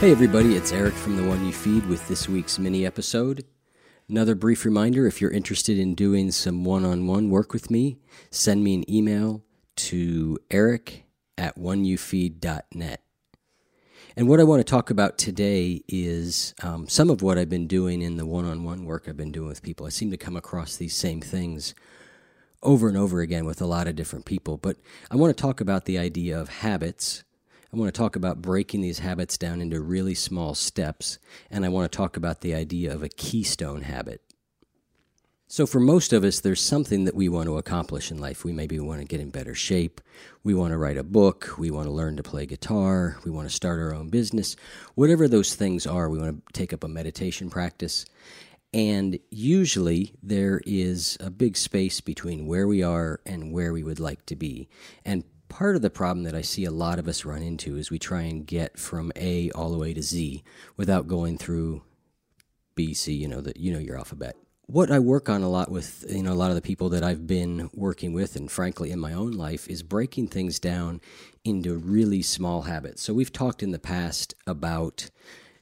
Hey, everybody, it's Eric from The One You Feed with this week's mini episode. Another brief reminder if you're interested in doing some one on one work with me, send me an email to eric at oneyoufeed.net. And what I want to talk about today is um, some of what I've been doing in the one on one work I've been doing with people. I seem to come across these same things over and over again with a lot of different people. But I want to talk about the idea of habits I want to talk about breaking these habits down into really small steps, and I want to talk about the idea of a keystone habit. So, for most of us, there's something that we want to accomplish in life. We maybe want to get in better shape. We want to write a book. We want to learn to play guitar. We want to start our own business. Whatever those things are, we want to take up a meditation practice. And usually there is a big space between where we are and where we would like to be. And part of the problem that I see a lot of us run into is we try and get from A all the way to Z without going through B, C, you know, the, you know your alphabet. What I work on a lot with, you know, a lot of the people that I've been working with, and frankly in my own life, is breaking things down into really small habits. So we've talked in the past about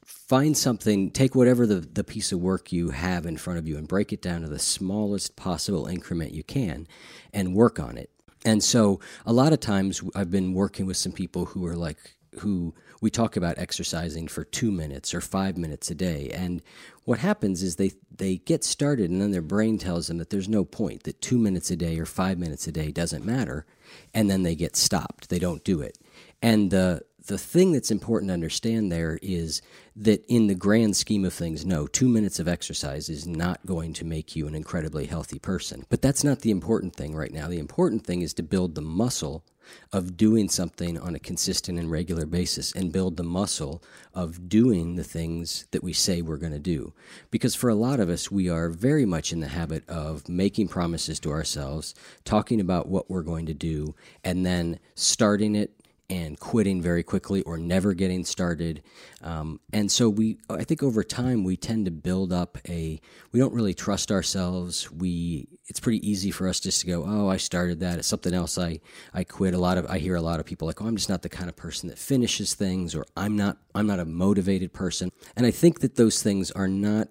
find something, take whatever the, the piece of work you have in front of you and break it down to the smallest possible increment you can and work on it and so a lot of times I've been working with some people who are like, who we talk about exercising for two minutes or five minutes a day. And what happens is they, they get started and then their brain tells them that there's no point, that two minutes a day or five minutes a day doesn't matter. And then they get stopped. They don't do it. And the, the thing that's important to understand there is that in the grand scheme of things, no, two minutes of exercise is not going to make you an incredibly healthy person. But that's not the important thing right now. The important thing is to build the muscle of doing something on a consistent and regular basis and build the muscle of doing the things that we say we're going to do. Because for a lot of us, we are very much in the habit of making promises to ourselves, talking about what we're going to do, and then starting it and quitting very quickly or never getting started. Um, and so we, I think over time we tend to build up a, we don't really trust ourselves. We, it's pretty easy for us just to go, oh, I started that. It's something else. I, I quit. A lot of, I hear a lot of people like, oh, I'm just not the kind of person that finishes things or I'm not, I'm not a motivated person. And I think that those things are not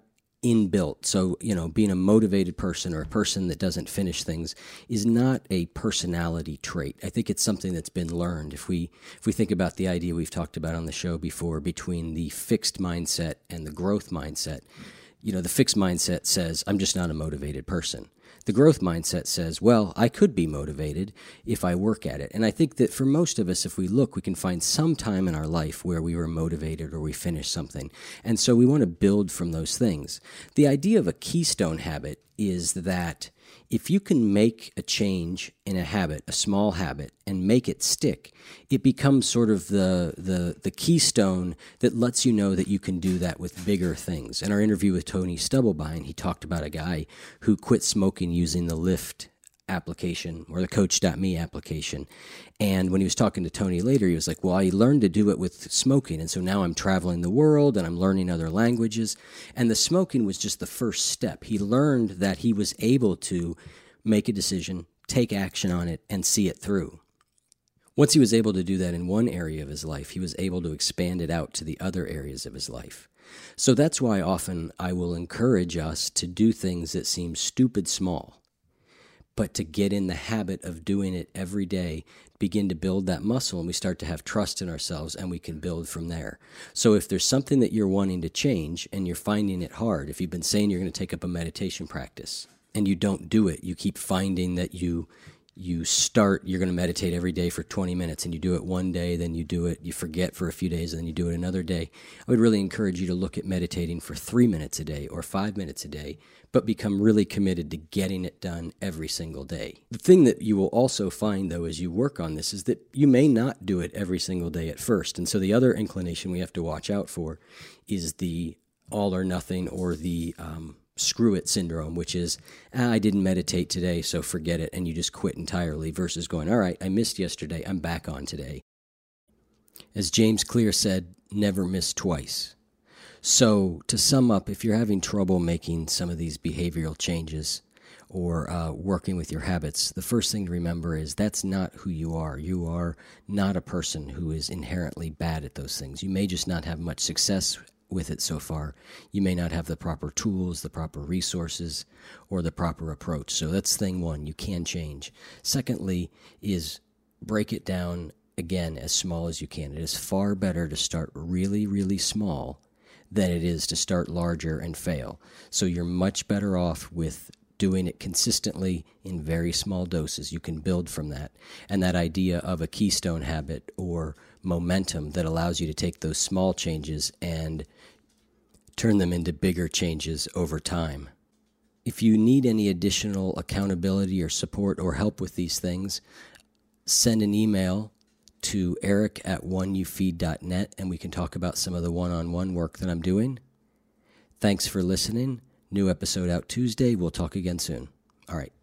inbuilt. So, you know, being a motivated person or a person that doesn't finish things is not a personality trait. I think it's something that's been learned. If we if we think about the idea we've talked about on the show before between the fixed mindset and the growth mindset, you know, the fixed mindset says I'm just not a motivated person. The growth mindset says, well, I could be motivated if I work at it. And I think that for most of us, if we look, we can find some time in our life where we were motivated or we finished something. And so we want to build from those things. The idea of a keystone habit is that if you can make a change in a habit, a small habit, and make it stick, it becomes sort of the, the, the keystone that lets you know that you can do that with bigger things. In our interview with Tony Stubblebine, he talked about a guy who quit smoking using the Lift application or the coach.me application. And when he was talking to Tony later, he was like, Well, I learned to do it with smoking. And so now I'm traveling the world and I'm learning other languages. And the smoking was just the first step. He learned that he was able to make a decision, take action on it, and see it through. Once he was able to do that in one area of his life, he was able to expand it out to the other areas of his life. So that's why often I will encourage us to do things that seem stupid small but to get in the habit of doing it every day begin to build that muscle and we start to have trust in ourselves and we can build from there. So if there's something that you're wanting to change and you're finding it hard, if you've been saying you're going to take up a meditation practice and you don't do it, you keep finding that you you start you're going to meditate every day for 20 minutes and you do it one day then you do it you forget for a few days and then you do it another day. I would really encourage you to look at meditating for 3 minutes a day or 5 minutes a day but become really committed to getting it done every single day. The thing that you will also find though as you work on this is that you may not do it every single day at first. And so the other inclination we have to watch out for is the all or nothing or the um, screw it syndrome, which is, ah, I didn't meditate today, so forget it, and you just quit entirely, versus going, all right, I missed yesterday, I'm back on today. As James Clear said, never miss twice. So, to sum up, if you're having trouble making some of these behavioral changes or uh, working with your habits, the first thing to remember is that's not who you are. You are not a person who is inherently bad at those things. You may just not have much success with it so far. You may not have the proper tools, the proper resources, or the proper approach. So that's thing one. You can change. Secondly, is break it down again as small as you can. It is far better to start really, really small than it is to start larger and fail. So you're much better off with doing it consistently in very small doses. You can build from that. And that idea of a keystone habit or momentum that allows you to take those small changes and turn them into bigger changes over time. If you need any additional accountability or support or help with these things, send an email to eric at oneyoufeed.net and we can talk about some of the one on one work that I'm doing. Thanks for listening. New episode out Tuesday. We'll talk again soon. All right.